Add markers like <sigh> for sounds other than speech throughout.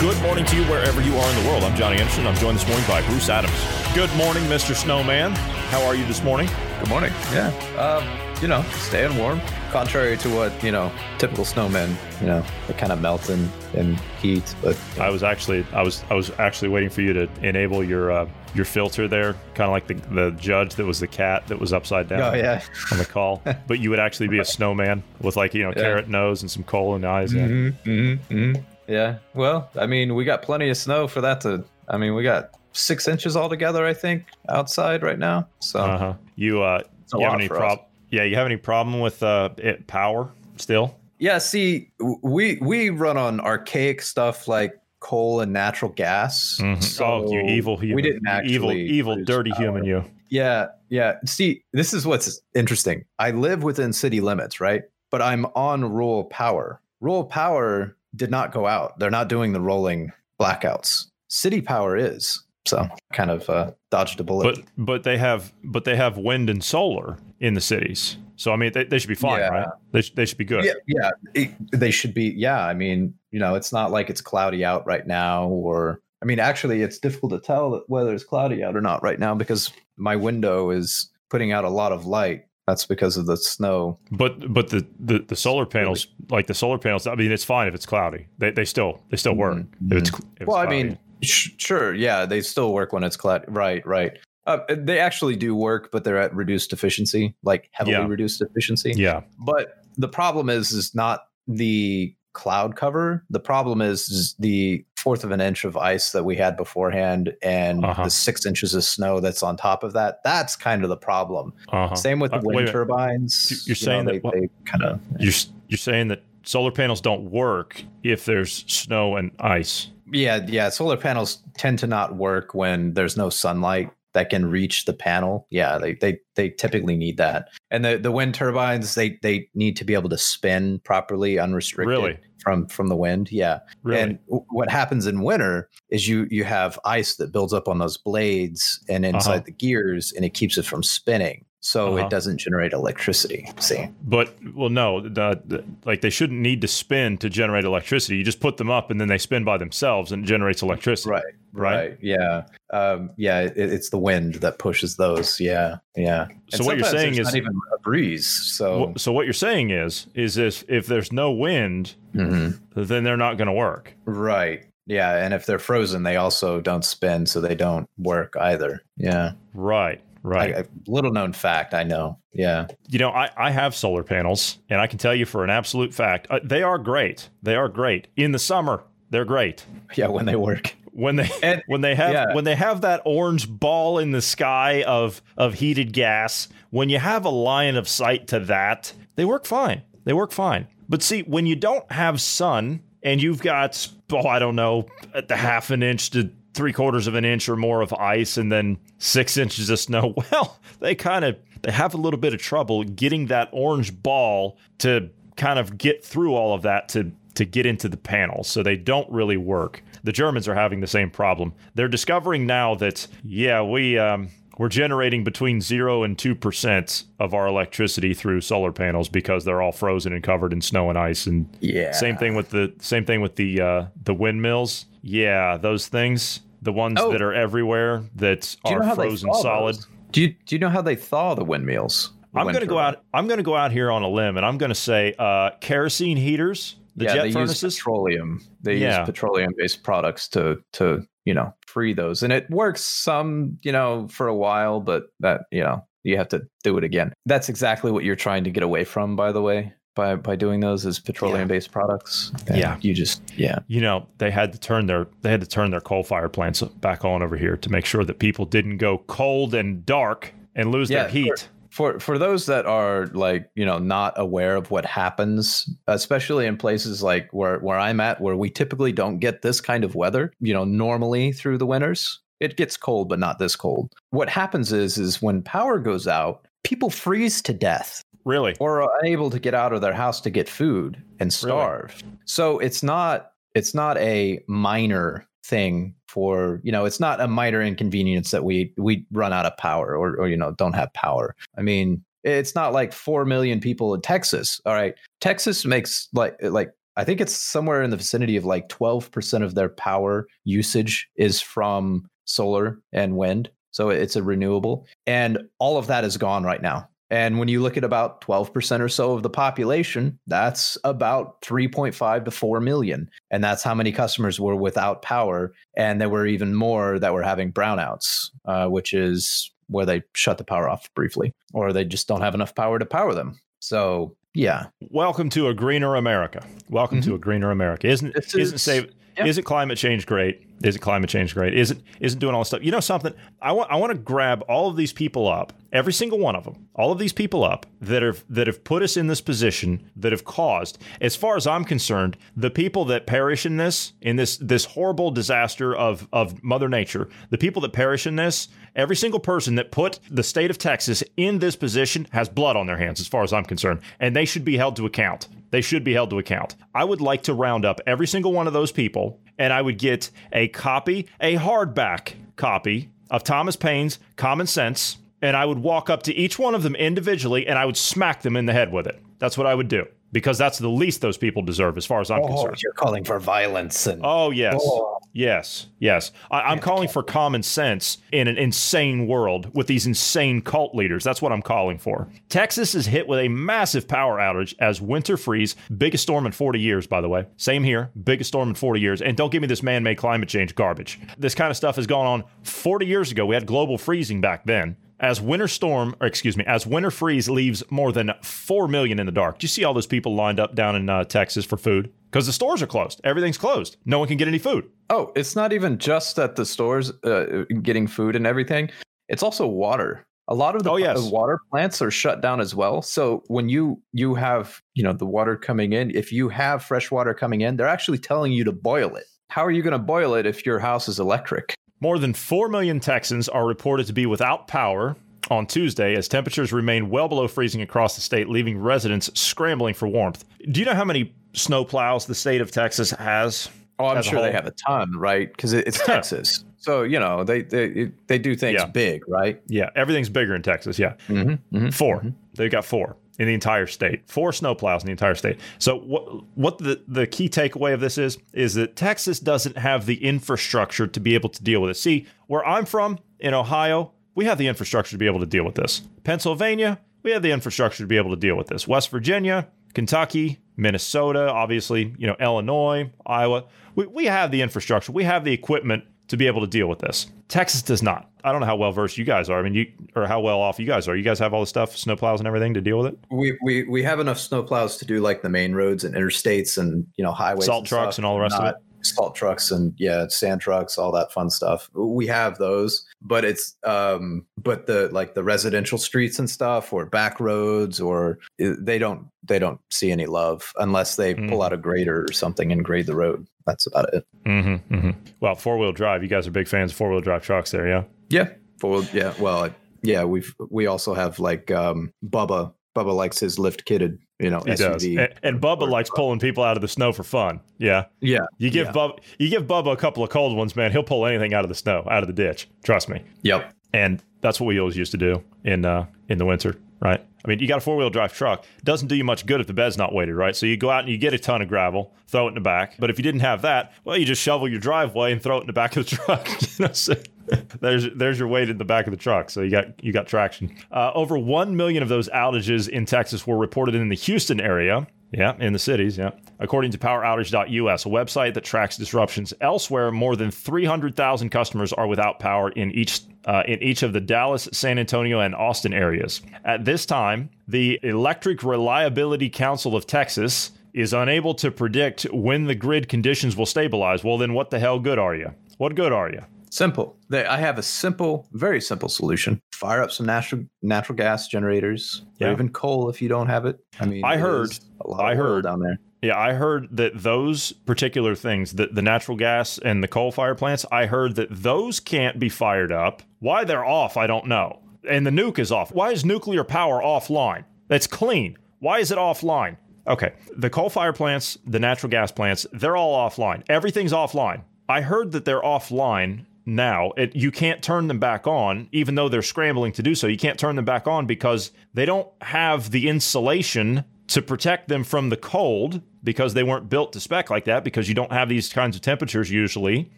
Good morning to you wherever you are in the world. I'm Johnny Anderson. I'm joined this morning by Bruce Adams. Good morning, Mr. Snowman. How are you this morning? Good morning. Yeah. Um, you know, staying warm. Contrary to what, you know, typical snowmen, you know, they kind of melt in, in heat. But I was actually I was I was actually waiting for you to enable your uh, your filter there, kind of like the the judge that was the cat that was upside down oh yeah. on the call. <laughs> but you would actually be a snowman with like, you know, Yeah. carrot nose and some coal in the eyes. Mm-hmm, mm-hmm, mm-hmm. Yeah. Well, I mean, we got plenty of snow for that to. I mean, we got six inches altogether, I think, outside right now. So Uh-huh. You uh you have any for us. prob Yeah, you have any problem with uh it power still? yeah. See, we we run on archaic stuff like coal and natural gas. Mhm. So oh, you evil human. We didn't actually evil evil dirty power. human you. Yeah, yeah. See, this is what's interesting. I live within city limits, right? But I'm on rural power. Rural power did not go out. They're not doing the rolling blackouts. City power is. So kind of uh, dodged a bullet. But but they have but they have wind and solar in the cities. So I mean they, they should be fine, Yeah. right? They, sh- they should be good. yeah, yeah. it- they should be. Yeah, I mean, you know, it's not like it's cloudy out right now, or I mean, actually, it's difficult to tell whether it's cloudy out or not right now because my window is putting out a lot of light. That's because of the snow. But but the, the, the solar panels like the solar panels I mean it's fine if it's cloudy. They they still they still work. Mhm, If it's, if well, I mean, sh- sure, yeah, they still work when it's cloudy. Right, right. Uh, they actually do work, but they're at reduced efficiency, like heavily Yeah. reduced efficiency. yeah. But the problem is, is not the cloud cover. The problem is, is the fourth of an inch of ice that we had beforehand, and Uh-huh. the six inches of snow that's on top of that. That's kind of the problem. Uh-huh. Same with the Uh, a wind minute. turbines. You're saying they, that what- they kind of You're you're saying that solar panels don't work if there's snow and ice. Yeah, yeah. Solar panels tend to not work when there's no sunlight that can reach the panel. Yeah, they they they typically need that. And the the wind turbines they they need to be able to spin properly unrestricted Really? From from the wind. Yeah. Really? And w- what happens in winter is you you have ice that builds up on those blades and inside Uh-huh. the gears and it keeps it from spinning. So Uh-huh. it doesn't generate electricity. See. But well, no, the, the, like they shouldn't need to spin to generate electricity. You just put them up, and then they spin by themselves, and it generates electricity. Right. Right. Right. Yeah. Um, yeah. It, it's the wind that pushes those. Yeah. Yeah. So what you're saying is- not even a breeze. So So what you're saying is, is if if there's no wind, Mhm. then they're not going to work. right. Yeah. And if they're frozen, they also don't spin, so they don't work either. Yeah. Right. Right. I, little known fact. I know. Yeah. you know, I, I have solar panels, and I can tell you for an absolute fact, uh, they are great. They are great in the summer. They're great Yeah. When they work. when they And- <laughs> when they have yeah. when they have that orange ball in the sky of of heated gas. When you have a line of sight to that, they work fine. They work fine. But see, when you don't have sun and you've got oh I don't know at the half an inch to three quarters of an inch or more of ice and then six inches of snow, <laughs> well, they kind of they have a little bit of trouble getting that orange ball to kind of get through all of that to to get into the panels. So they don't really work. The Germans are having the same problem. They're discovering now that yeah, we um, we're generating between zero and two percent of our electricity through solar panels because they're all frozen and covered in snow and ice. And Yeah. same thing with the same thing with the uh, the windmills. Yeah, those things, the ones Oh. that are everywhere that Do you know are frozen solid. those? Do you do you know how they thaw the windmills? The I'm going to go out. I'm going to go out here on a limb, and I'm going to say uh, kerosene heaters, the yeah, jet they furnaces. use petroleum. They Yeah. use petroleum-based products to to you know free those, and it works some you know for a while, but that you know you have to do it again. That's exactly what you're trying to get away from, by the way, by by doing those as petroleum-based products. Yeah. you just yeah you know they had to turn their they had to turn their coal fired plants back on over here to make sure that people didn't go cold and dark and lose Yeah, their heat. for for those that are like you know not aware of what happens, especially in places like where where I'm at, where we typically don't get this kind of weather, you know, normally through the winters. It gets cold, but not this cold. What happens is is when power goes out, people freeze to death Really? or are unable to get out of their house to get food and starve. So it's not it's not a minor thing for you know it's not a minor inconvenience that we we run out of power or or you know don't have power. I mean it's not like four million people in Texas. All right, Texas makes like like I think it's somewhere in the vicinity of like twelve percent of their power usage is from solar and wind. So it's a renewable, and all of that is gone right now. And when you look at about 12% or so of the population, that's about 3.5 to 4 million. And that's how many customers were without power. And there were even more that were having brownouts, uh, which is where they shut the power off briefly, or they just don't have enough power to power them. So, yeah. Welcome to a greener America. Welcome to a greener America. Isn't This isn't is- save isn't climate change great? Isn't climate change great? Isn't isn't doing all this stuff? You know something? I want I want to grab all of these people up, every single one of them, all of these people up that have that have put us in this position, that have caused, as far as I'm concerned, the people that perish in this, in this this horrible disaster of of Mother Nature, the people that perish in this, every single person that put the state of Texas in this position has blood on their hands, as far as I'm concerned, and they should be held to account. They should be held to account. I would like to round up every single one of those people, and I would get a copy, a hardback copy of Thomas Paine's Common Sense, and I would walk up to each one of them individually and I would smack them in the head with it. That's what I would do because that's the least those people deserve, as far as I'm oh, concerned. you're calling for violence and Oh yes, Oh. Yes, yes. I, I'm calling for common sense in an insane world with these insane cult leaders. That's what I'm calling for. Texas is hit with a massive power outage as winter freeze, biggest storm in 40 years, by the way. Same here, biggest storm in 40 years. And don't give me this man-made climate change garbage. This kind of stuff has gone on 40 years ago. We had global freezing back then. As winter storm, or excuse me, as winter freeze leaves more than 4 million in the dark. Do you see all those people lined up down in uh, Texas for food? Because the stores are closed. Everything's closed. No one can get any food. Oh, it's not even just at the stores uh, getting food and everything. It's also water. A lot of the Oh, yes. water plants are shut down as well. So when you you have you know the water coming in, if you have fresh water coming in, they're actually telling you to boil it. How are you going to boil it if your house is electric? More than 4 million Texans are reported to be without power on Tuesday as temperatures remain well below freezing across the state, leaving residents scrambling for warmth. Do you know how many snow plows the state of Texas has? Oh, I'm sure they have a ton, right? Because it, it's Texas, so you know they they they do things Yeah. big, right? Yeah, everything's bigger in Texas. Yeah. Mm-hmm, 4 They've got four in the entire state. Four snow plows in the entire state. So what what the, the key takeaway of this is is that Texas doesn't have the infrastructure to be able to deal with it. See, where I'm from in Ohio, we have the infrastructure to be able to deal with this. Pennsylvania, we have the infrastructure to be able to deal with this. West Virginia, Kentucky, Minnesota, obviously, you know, Illinois, Iowa. We, we have the infrastructure. We have the equipment to be able to deal with this. Texas does not. I don't know how well versed you guys are. I mean, you or how well off you guys are. You guys have all the stuff, snowplows and everything to deal with it. We, we we have enough snowplows to do like the main roads and interstates and you know highways, Salt trucks stuff, and all the rest of not Salt trucks and yeah, sand trucks, all that fun stuff. We have those, but it's um, but the like the residential streets and stuff, or back roads, or eh, they don't they don't see any love unless they Mm. pull out a grader or something and grade the road. That's about it. Mm-hmm, mm-hmm. Well, four wheel drive. You guys are big fans of four wheel drive trucks, there, yeah. Yeah, for yeah, well, yeah, we've we also have like um, Bubba. Bubba likes his lift kitted, you know, He does. And, and Bubba likes pulling people out of the snow for fun. Yeah. Yeah, You give Yeah. Bubba you give Bubba a couple of cold ones, man. He'll pull anything out of the snow, out of the ditch. Trust me. yep. And that's what we always used to do in uh, in the winter, right? I mean, you got a four wheel drive truck. Doesn't do you much good if the bed's not weighted, right? So you go out and you get a ton of gravel, throw it in the back. But if you didn't have that, well, you just shovel your driveway and throw it in the back of the <laughs> truck. You know, so <laughs> there's there's your weight in the back of the truck. So you got you got traction. Uh, over one million of those outages in Texas were reported in the Houston area. Yeah, in the cities, yeah. According to poweroutage.us, a website that tracks disruptions elsewhere, more than 300,000 customers are without power in each uh, in each of the Dallas, San Antonio, and Austin areas. At this time, the Electric Reliability Council of Texas is unable to predict when the grid conditions will stabilize. Well, then what the hell good are you? What good are you? Simple. They, I have a simple, very simple solution. fire up some natural natural gas generators, Yeah. or even coal if you don't have it. I mean, I heard- a lot I of heard- down there. Yeah, I heard that those particular things, the, the natural gas and the coal fire plants, I heard that those can't be fired up. Why they're off, I don't know. And the nuke is off. Why is nuclear power offline? That's clean. Why is it offline? Okay, the coal fire plants, the natural gas plants, they're all offline. Everything's offline. I heard that they're offline now. It, you can't turn them back on, even though they're scrambling to do so. You can't turn them back on because they don't have the insulation to protect them from the cold because they weren't built to spec like that because you don't have these kinds of temperatures usually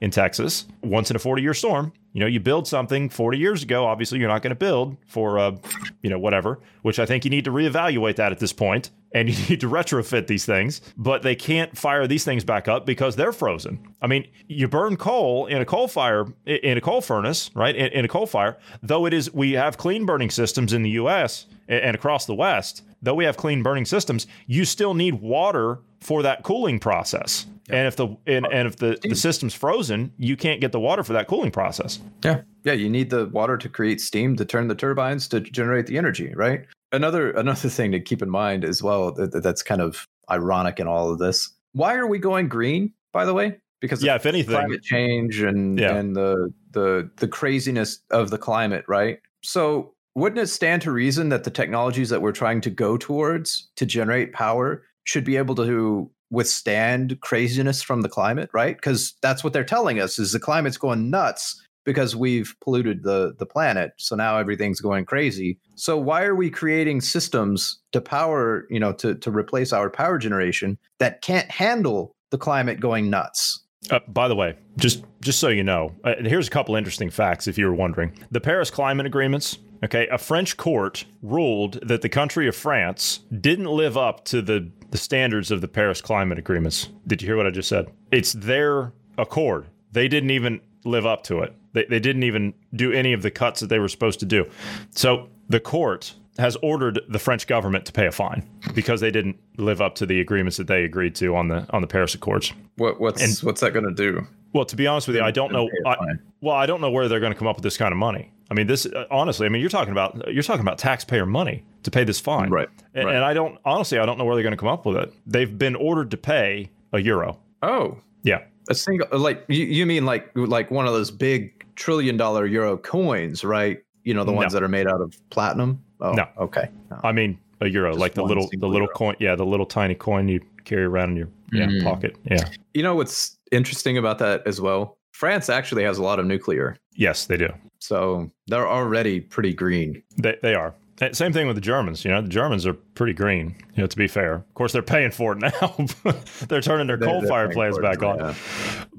in Texas. Once in a 40 year storm, you know, you build something 40 years ago, obviously you're not going to build for, uh, you know, whatever, which I think you need to reevaluate that at this point and <laughs> you need to retrofit these things, but they can't fire these things back up because they're frozen. I mean, you burn coal in a coal fire, in a coal furnace, right? In, in a coal fire, though it is, we have clean burning systems in the US and across the West, though we have clean burning systems, you still need water for that cooling process. And if the and, and if the, the system's frozen, you can't get the water for that cooling process. Yeah. Yeah, you need the water to create steam to turn the turbines to generate the energy, right? Another another thing to keep in mind as well that, that's kind of ironic in all of this. Why are we going green, by the way? Because Yeah, of if anything, climate change and Yeah. and the the the craziness of the climate, right? So wouldn't it stand to reason that the technologies that we're trying to go towards to generate power should be able to withstand craziness from the climate, right? Because that's what they're telling us is the climate's going nuts because we've polluted the the planet. So now everything's going crazy. So why are we creating systems to power, you know, to to replace our power generation that can't handle the climate going nuts? Uh, by the way, just just so you know, uh, here's a couple interesting facts if you were wondering. The Paris Climate Agreements, okay, a French court ruled that the country of France didn't live up to the the standards of the Paris Climate Agreements. Did you hear what I just said? It's their accord. They didn't even live up to it. They they didn't even do any of the cuts that they were supposed to do. So the court has ordered the French government to pay a fine because they didn't live up to the agreements that they agreed to on the on the Paris Accords. What what's And- what's that going to do? Well, to be honest with you, I don't know. I, well, I don't know where they're going to come up with this kind of money. I mean, this uh, honestly. I mean, you're talking about you're talking about taxpayer money to pay this fine, Right, And, right. and I don't honestly, I don't know where they're going to come up with it. They've been ordered to pay a euro. Oh, Yeah, a single like you, you mean like like one of those big trillion dollar euro coins, right? You know the ones No. that are made out of platinum. Oh, No. Okay. No. I mean a euro, Just like the little the little euro. coin. Yeah, the little tiny coin you carry around in your yeah, Mm. pocket. Yeah, You know what's interesting about that as well? France actually has a lot of nuclear, yes, they do. so they're already pretty green. They they are. Uh, Same thing with the Germans. You know, the Germans are pretty green. You know, to be fair, of course they're paying for it now. <laughs> they're turning their coal they're fire paying plants back on. yeah.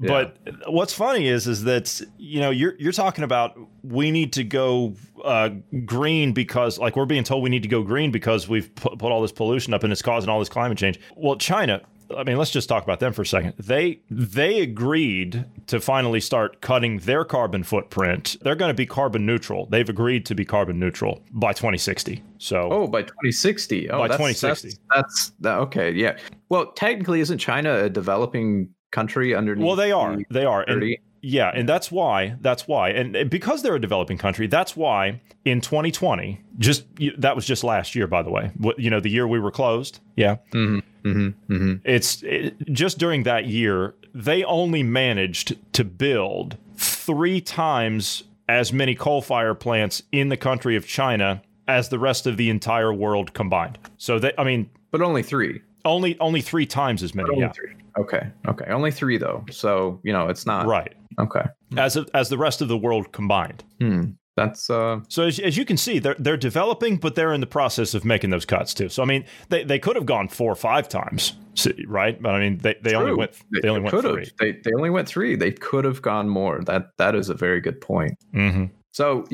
Yeah. But what's funny is is that you know you're you're talking about we need to go uh, green because like we're being told we need to go green because we've put, put all this pollution up and it's causing all this climate change. Well, China. I mean, let's just talk about them for a second. They they agreed to finally start cutting their carbon footprint. They're going to be carbon neutral. They've agreed to be carbon neutral by 2060. So Oh, by 2060. Oh, By that's, 2060. That's, that's that, okay. Yeah. Well, technically, isn't China a developing country underneath? well, they are. the They are. And 30? Yeah, and that's why. That's why, and and because they're a developing country, that's why in 2020, just that was just last year, by the way. What you know, the year we were closed. Yeah, Mhm, mhm, mhm. it's it, just during that year they only managed to build three times as many coal fire plants in the country of China as the rest of the entire world combined. So they, I mean, But only three. only only three times as many. Yeah, three. Okay. Okay. Only three though. So you know, it's not right. Okay. As of, as the rest of the world combined. Hmm. That's uh. So as, as you can see, they're they're developing, but they're in the process of making those cuts too. So I mean, they, they could have gone four or five times, right? But I mean, they, they only went they only went could three. have. They they only went three. They could have gone more. That that is a very good point. hmm So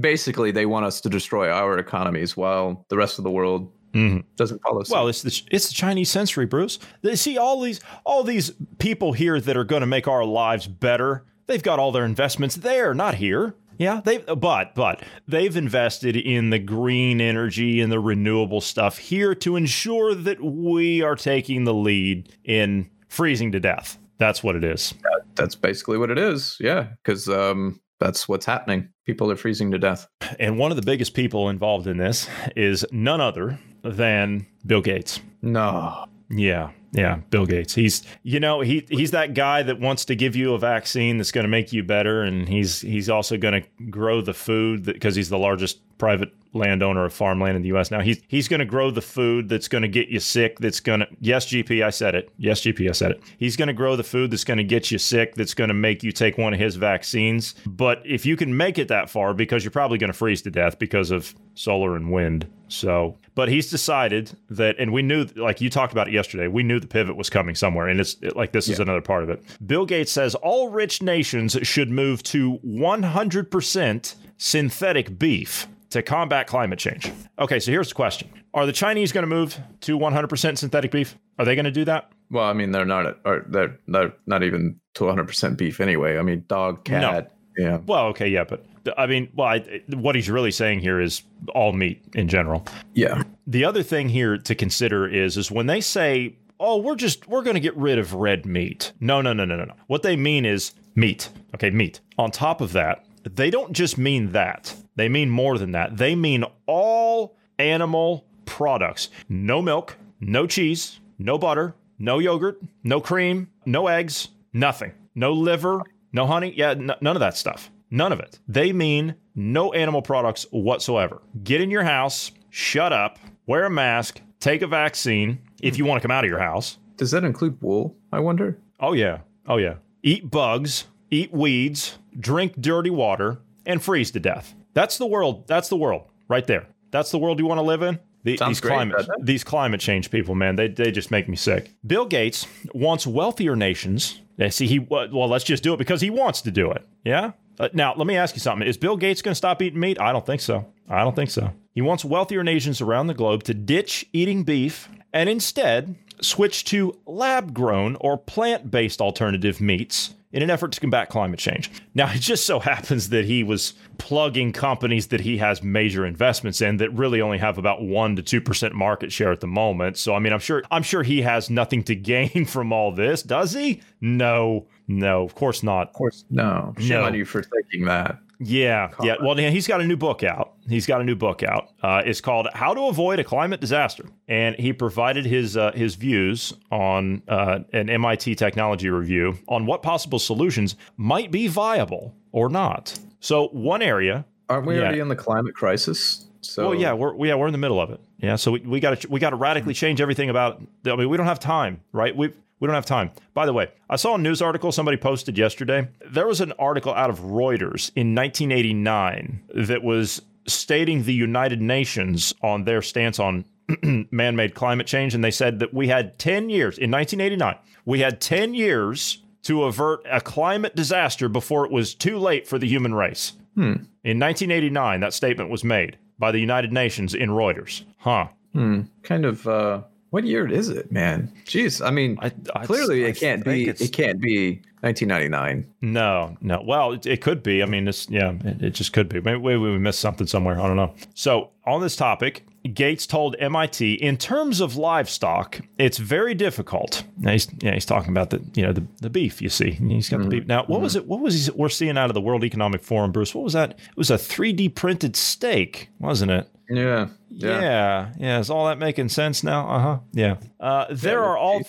basically, they want us to destroy our economies while the rest of the world hmm doesn't follow. suit. Well, it's the it's the Chinese century, Bruce. They see all these all these people here that are going to make our lives better. They've got all their investments there, not here. Yeah, they but but they've invested in the green energy and the renewable stuff here to ensure that we are taking the lead in freezing to death. That's what it is. that's basically what it is. Yeah, because um, that's what's happening. People are freezing to death. And one of the biggest people involved in this is none other than Bill Gates. No. Yeah. Yeah, Bill Gates. He's you know, he he's that guy that wants to give you a vaccine that's going to make you better and he's he's also going to grow the food because he's the largest private landowner of farmland in the US. Now he's he's going to grow the food that's going to get you sick that's going to Yes GP, I said it. Yes GP, I said it. He's going to grow the food that's going to get you sick that's going to make you take one of his vaccines. But if you can make it that far because you're probably going to freeze to death because of solar and wind. So, but he's decided that and we knew like you talked about it yesterday. We knew the pivot was coming somewhere and it's like this is another part of it. Bill Gates says all rich nations should move to 100% synthetic beef to combat climate change. Okay, so here's the question Are the Chinese going to move to 100% synthetic beef? Are they going to do that? Well, I mean, they're not, or they're, they're not even to 100% beef anyway. I mean, dog, cat. Yeah. Well, okay, yeah, but I mean, well, I, what he's really saying here is all meat in general. Yeah. The other thing here to consider is is when they say, "Oh, we're just we're going to get rid of red meat." No, no, no, no, no, no. What they mean is meat. Okay, meat. On top of that, they don't just mean that. They mean more than that. They mean all animal products. No milk, no cheese, no butter, no yogurt, no cream, no eggs, nothing. No liver, no honey. Yeah, n- none of that stuff. None of it. They mean no animal products whatsoever. Get in your house, shut up, wear a mask, take a vaccine if you want to come out of your house. Does that include wool? I wonder. Oh, yeah. Oh, yeah. Eat bugs, eat weeds, drink dirty water, and freeze to death. That's the world. That's the world right there. That's the world you want to live in. The, these great, climate these climate change people, man, they they just make me sick. Bill Gates wants wealthier nations. See, he well, let's just do it because he wants to do it. Yeah. Uh, now, let me ask you something. Is Bill Gates going to stop eating meat? I don't think so. I don't think so. He wants wealthier nations around the globe to ditch eating beef and instead switch to lab grown or plant based alternative meats in an effort to combat climate change. Now, <laughs> it just so happens that he was plugging companies that he has major investments in that really only have about 1 to 2% market share at the moment. So, I mean, I'm sure I'm sure he has nothing to <laughs> gain from all this, does he? No. No, of course not. Of course. No. Shame No. on you for thinking that. Yeah, yeah. Well, he's got a new book out. He's got a new book out. Uh, it's called "How to Avoid a Climate Disaster," and he provided his uh, his views on uh, an MIT technology review on what possible solutions might be viable or not. So, one area. Aren't we Yeah. already in the climate crisis? So Well, yeah, we're yeah we're in the middle of it. Yeah, so we, we got to we got to radically change everything about. I mean, we don't have time, right? We we don't have time. By the way, I saw a news article somebody posted yesterday. There was an article out of Reuters in 1989 that was stating the United Nations on their stance on <clears throat> man-made climate change, and they said that we had 10 years in 1989. We had 10 years to avert a climate disaster before it was too late for the human race. In 1989, that statement was made by the United Nations in Reuters. Huh. Hmm. kind of uh what year is it, man? Jeez, I mean I, I clearly I it can't be it can't be 1999. No, no. Well, it, it could be. I mean, it's yeah, it, it just could be. Maybe we, we missed something somewhere. I don't know. So on this topic, Gates told MIT, in terms of livestock, it's very difficult. Now he's yeah, he's talking about the you know the, the beef. You see, he's got the beef. Now, what was it? What was he, we're seeing out of the World Economic Forum, Bruce? What was that? It was a 3D printed steak, wasn't it? Yeah. Yeah, yeah. Is all that making sense now? Uh huh. Yeah. Uh, there are all.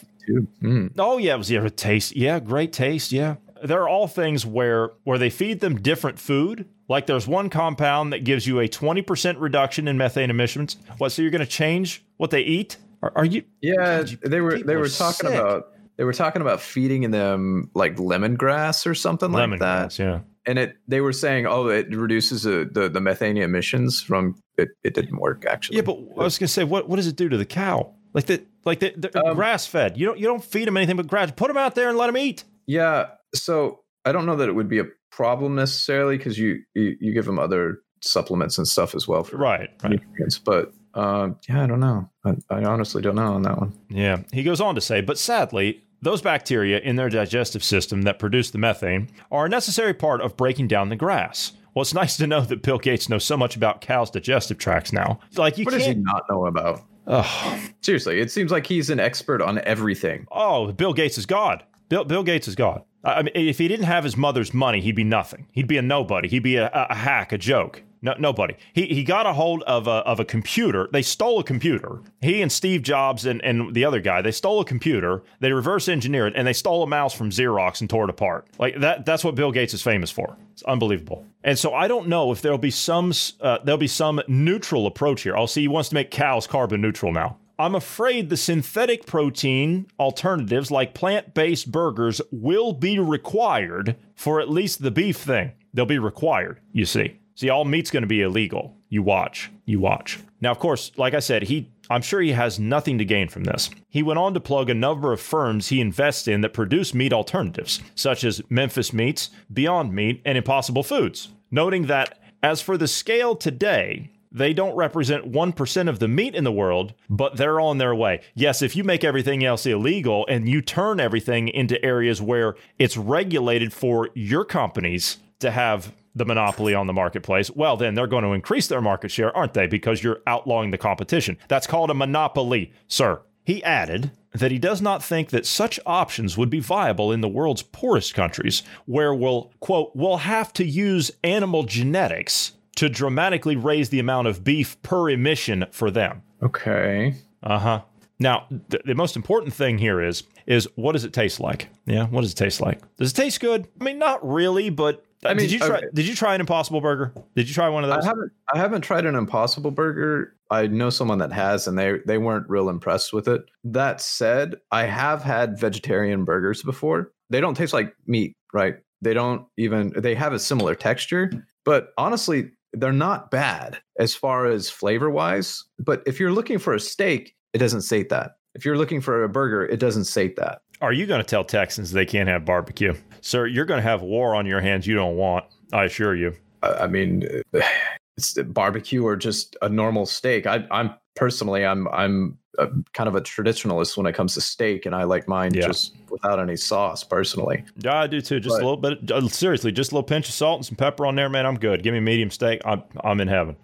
Mm. Oh yeah, it was yeah, taste. Yeah, great taste. Yeah, there are all things where where they feed them different food. Like there's one compound that gives you a 20% reduction in methane emissions. What? So you're going to change what they eat? Are, are you? Yeah, God, you- they were they were talking sick. about they were talking about feeding them like lemongrass or something like that. Lemongrass, yeah. And it they were saying, "Oh, it reduces the the, the methane emissions from it it didn't work actually." Yeah, but I was going to say, what what does it do to the cow? Like the like the, the Um, grass fed. You don't you don't feed them anything but grass. Put them out there and let them eat. Yeah, so I don't know that it would be a problem necessarily because you, you you give them other supplements and stuff as well for Right. Right. But um, yeah, I don't know. I, I honestly don't know on that one. Yeah. He goes on to say, but sadly, those bacteria in their digestive system that produce the methane are a necessary part of breaking down the grass. Well, it's <laughs> nice to know that Bill Gates knows so much about cows' digestive tracts now. Like you What does he can't. not know about? Oh, Seriously, it seems like he's an expert on everything. oh, Bill Gates is God. Bill, Bill Gates is God. I mean, if he didn't have his mother's money, he'd be nothing. He'd be a nobody. He'd be a, a hack, a joke. No, nobody. He, he got a hold of a, of a computer. They stole a computer. He and Steve Jobs and, and the other guy, they stole a computer. They reverse engineered it and they stole a mouse from Xerox and tore it apart. Like that. That's what Bill Gates is famous for. It's unbelievable. And so I don't know if there'll be some uh, there'll be some neutral approach here. I'll see he wants to make cows carbon neutral now. I'm afraid the synthetic protein alternatives like plant based burgers will be required for at least the beef thing. They'll be required, you see. See, all meat's going to be illegal. You watch. You watch. Now, of course, like I said, he I'm sure he has nothing to gain from this. He went on to plug a number of firms he invests in that produce meat alternatives, such as Memphis Meats, Beyond Meat, and Impossible Foods, noting that as for the scale today, they don't represent 1% of the meat in the world, but they're on their way. Yes, if you make everything else illegal and you turn everything into areas where it's regulated for your companies to have the monopoly on the marketplace, well, then they're going to increase their market share, aren't they? Because you're outlawing the competition. That's called a monopoly, sir. He added that he does not think that such options would be viable in the world's poorest countries, where we'll, quote, we'll have to use animal genetics to dramatically raise the amount of beef per emission for them. Okay. Uh huh. Now, th- the most important thing here is is what does it taste like? Yeah, what does it taste like? Does it taste good? I mean, not really, but I mean, did you try? Okay. Did you try an Impossible Burger? Did you try one of those? I haven't. I haven't tried an Impossible Burger. I know someone that has, and they they weren't real impressed with it. That said, I have had vegetarian burgers before. They don't taste like meat, right? They don't even. They have a similar texture, but honestly, they're not bad as far as flavor wise. But if you're looking for a steak, it doesn't sate that. If you're looking for a burger, it doesn't sate that. Are you going to tell Texans they can't have barbecue? Sir, you're going to have war on your hands you don't want. I assure you. I mean, <sighs> it's barbecue or just a normal steak. I, am personally, I'm I'm a, kind of a traditionalist when it comes to steak, and I like mine yeah. just without any sauce. Personally, yeah, I do too. Just but, a little bit. Uh, seriously, just a little pinch of salt and some pepper on there, man. I'm good. Give me a medium steak. I'm I'm in heaven.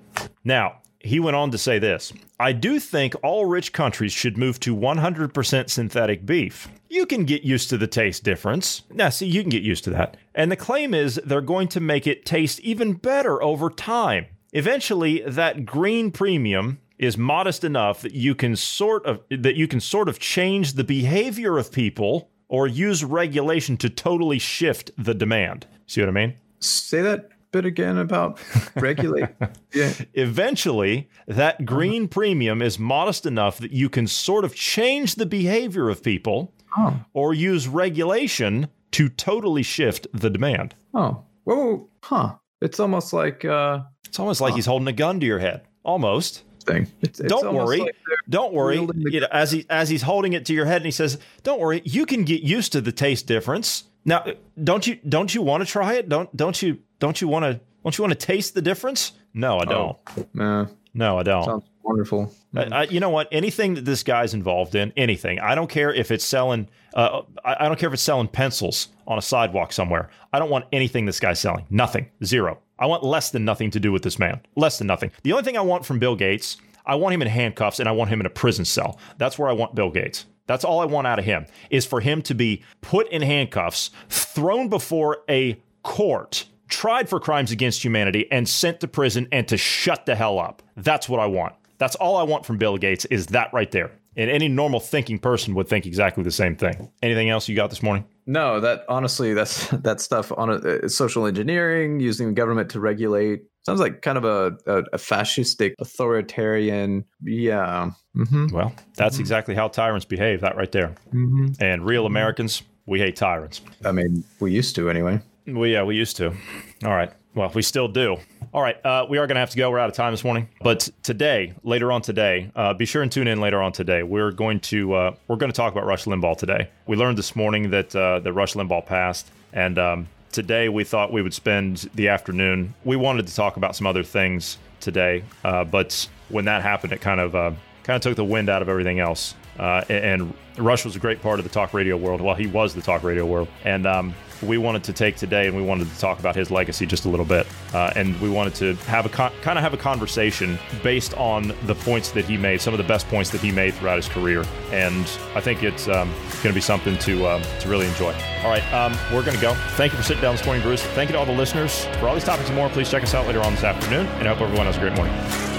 Now, he went on to say this I do think all rich countries should move to 100% synthetic beef. You can get used to the taste difference. Now, see, you can get used to that. And the claim is they're going to make it taste even better over time. Eventually, that green premium is modest enough that you can sort of that you can sort of change the behavior of people or use regulation to totally shift the demand. See what I mean? Say that bit again about regulate? <laughs> yeah. Eventually, that green premium is modest enough that you can sort of change the behavior of people oh. or use regulation to totally shift the demand. Oh, whoa, huh. It's almost like uh, it's almost like huh. he's holding a gun to your head. Almost. Thing. It's, it's Don't worry. Like Don't worry. You know, as he as he's holding it to your head and he says, "Don't worry. You can get used to the taste difference." Now, don't you don't you want to try it? Don't don't you don't you want to don't you want to taste the difference? No, I don't. Oh, nah. No, I don't. Sounds wonderful. I, I, you know what? Anything that this guy's involved in, anything. I don't care if it's selling. Uh, I, I don't care if it's selling pencils on a sidewalk somewhere. I don't want anything this guy's selling. Nothing. Zero. I want less than nothing to do with this man. Less than nothing. The only thing I want from Bill Gates, I want him in handcuffs and I want him in a prison cell. That's where I want Bill Gates. That's all I want out of him is for him to be put in handcuffs, thrown before a court, tried for crimes against humanity, and sent to prison and to shut the hell up. That's what I want. That's all I want from Bill Gates is that right there. And any normal thinking person would think exactly the same thing. Anything else you got this morning? No, that honestly, that's <laughs> that stuff on a, uh, social engineering, using the government to regulate. Sounds like kind of a, a, a fascistic, authoritarian. Yeah. Mm-hmm. Well, that's mm-hmm. exactly how tyrants behave. That right there. Mm-hmm. And real Americans, we hate tyrants. I mean, we used to anyway. Well, yeah, we used to. All right. Well, we still do. All right, uh, we are going to have to go. We're out of time this morning, but today, later on today, uh, be sure and tune in later on today. We're going to uh, we're going to talk about Rush Limbaugh today. We learned this morning that uh, that Rush Limbaugh passed, and um, today we thought we would spend the afternoon. We wanted to talk about some other things today, uh, but when that happened, it kind of uh, kind of took the wind out of everything else. and Rush was a great part of the talk radio world. Well, he was the talk radio world, and um, we wanted to take today, and we wanted to talk about his legacy just a little bit, uh, and we wanted to have a con- kind of have a conversation based on the points that he made, some of the best points that he made throughout his career, and I think it's um, going to be something to um, to really enjoy. All right, um, we're going to go. Thank you for sitting down this morning, Bruce. Thank you to all the listeners for all these topics and more. Please check us out later on this afternoon, and I hope everyone has a great morning.